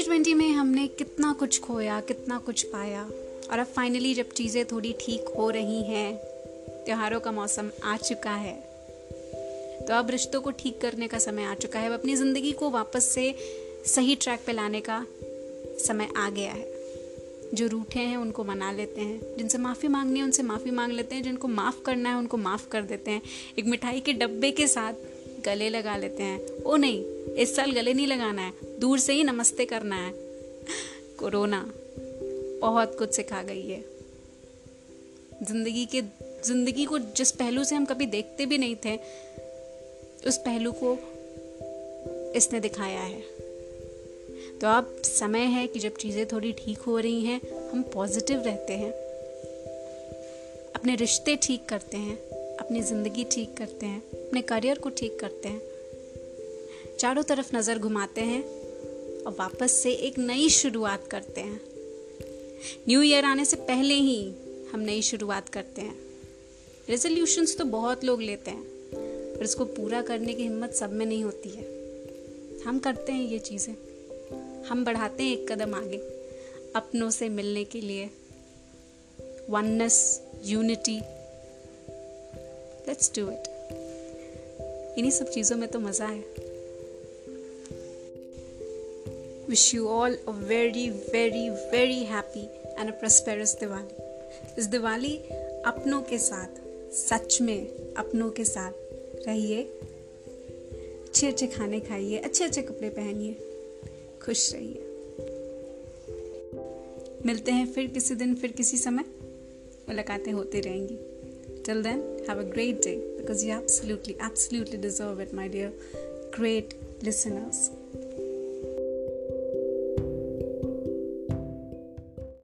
Twenty में हमने कितना कुछ खोया, कितना कुछ पाया और अब फाइनली जब चीज़ें थोड़ी ठीक हो रही हैं, त्योहारों का मौसम आ चुका है तो अब रिश्तों को ठीक करने का समय आ चुका है। अब अपनी ज़िंदगी को वापस से सही ट्रैक पे लाने का समय आ गया है। जो रूठे हैं, उनको मना लेते हैं। जिनसे माफ़ी मांगनी है, उनसे माफ़ी मांग लेते हैं। जिनको माफ़ करना है, उनको माफ़ कर देते हैं। एक मिठाई के डब्बे के साथ गले लगा लेते हैं। ओ नहीं, इस साल गले नहीं लगाना है। दूर से ही नमस्ते करना है। कोरोना बहुत कुछ सिखा गई है। ज़िंदगी के, ज़िंदगी को जिस पहलू से हम कभी देखते भी नहीं थे, उस पहलू को इसने दिखाया है। तो अब समय है कि जब चीज़ें थोड़ी ठीक हो रही हैं, हम पॉजिटिव रहते हैं। अपने रिश्ते ठीक करते हैं, अपनी ज़िंदगी ठीक करते हैं, अपने करियर को ठीक करते हैं। चारों तरफ़ नज़र घुमाते हैं और वापस से एक नई शुरुआत करते हैं। न्यू ईयर आने से पहले ही हम नई शुरुआत करते हैं। रेजोल्यूशंस तो बहुत लोग लेते हैं, पर इसको पूरा करने की हिम्मत सब में नहीं होती है। हम करते हैं ये चीज़ें। हम बढ़ाते हैं एक कदम आगे, अपनों से मिलने के लिए। Oneness unity let's do it इन्हीं सब चीज़ों में तो मज़ा है। Wish you all a very very very happy and a prosperous Diwali इस दिवाली अपनों के साथ, सच में अपनों के साथ रहिए। अच्छे अच्छे खाने खाइए अच्छे अच्छे कपड़े पहनिए। खुश रहिए। मिलते हैं फिर किसी दिन, फिर किसी समय। मुलाकातें होती रहेंगी। Till then have a great day because you absolutely absolutely deserve it my dear great listeners